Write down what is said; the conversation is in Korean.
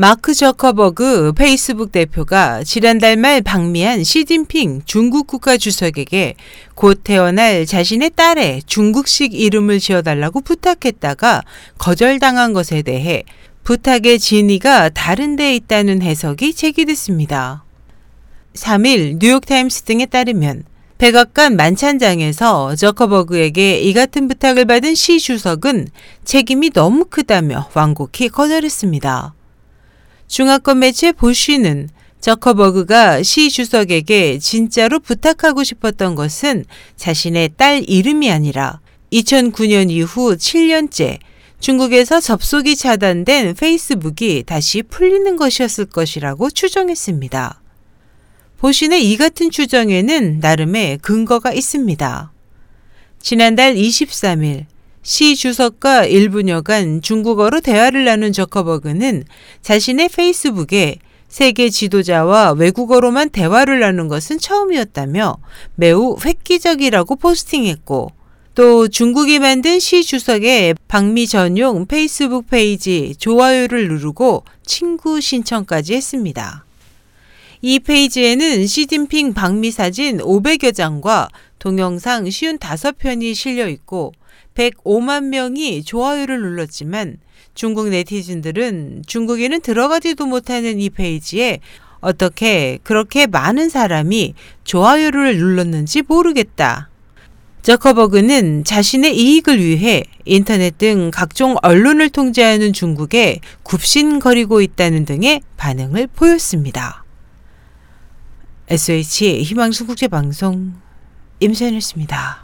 마크 저커버그 페이스북 대표가 지난달 말 방미한 시진핑 중국 국가 주석에게 곧 태어날 자신의 딸의 중국식 이름을 지어달라고 부탁했다가 거절당한 것에 대해 부탁의 진위가 다른 데 있다는 해석이 제기됐습니다. 3일 뉴욕타임스 등에 따르면 백악관 만찬장에서 저커버그에게 이 같은 부탁을 받은 시 주석은 책임이 너무 크다며 완곡히 거절했습니다. 중화권 매체 보쉬는 저커버그가 시 주석에게 진짜로 부탁하고 싶었던 것은 자신의 딸 이름이 아니라 2009년 이후 7년째 중국에서 접속이 차단된 페이스북이 다시 풀리는 것이었을 것이라고 추정했습니다. 보신의 이 같은 추정에는 나름의 근거가 있습니다. 지난달 23일 시 주석과 일 분여간 중국어로 대화를 나눈 저커버그는 자신의 페이스북에 세계 지도자와 외국어로만 대화를 나눈 것은 처음이었다며 매우 획기적이라고 포스팅했고 또 중국이 만든 시 주석의 방미 전용 페이스북 페이지 좋아요를 누르고 친구 신청까지 했습니다. 이 페이지에는 시진핑 방미 사진 500여 장과 동영상 55편이 실려 있고 105만 명이 좋아요를 눌렀지만 중국 네티즌들은 중국에는 들어가지도 못하는 이 페이지에 어떻게 그렇게 많은 사람이 좋아요를 눌렀는지 모르겠다. 저커버그는 자신의 이익을 위해 인터넷 등 각종 언론을 통제하는 중국에 굽신거리고 있다는 등의 반응을 보였습니다. SH 희망수 국제방송 임선이었습니다.